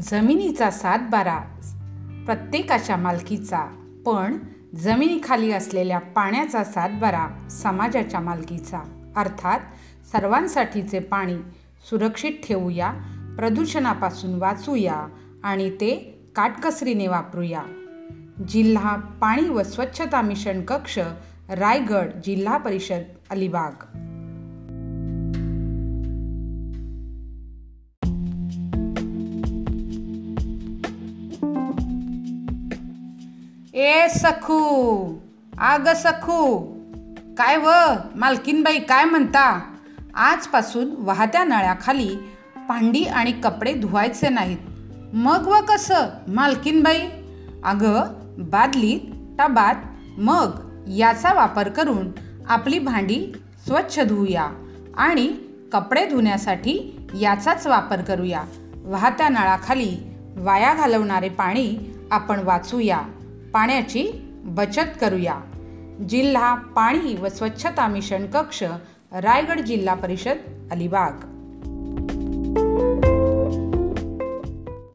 जमिनीचा सातबारा प्रत्येकाच्या मालकीचा पण जमिनीखाली असलेल्या पाण्याचा सातबारा समाजाच्या मालकीचा. अर्थात सर्वांसाठीचे पाणी सुरक्षित ठेवूया प्रदूषणापासून वाचूया आणि ते काटकसरीने वापरूया. जिल्हा पाणी व स्वच्छता मिशन कक्ष रायगड जिल्हा परिषद अलिबाग. ए सखू आग सखू काय व? मालकीनबाई काय म्हणता? आजपासून वाहत्या नळ्याखाली भांडी आणि कपडे धुवायचे नाहीत. मग व कसं मालकीनबाई? अगं बादलीत टबात मग याचा वापर करून आपली भांडी स्वच्छ धुवूया आणि कपडे धुण्यासाठी याचाच वापर करूया. वाहत्या नळाखाली वाया घालवणारे पाणी आपण वाचूया. पाण्याची बचत करूया. जिल्हा पाणी व स्वच्छता मिशन कक्ष रायगड जिल्हा परिषद अलिबाग.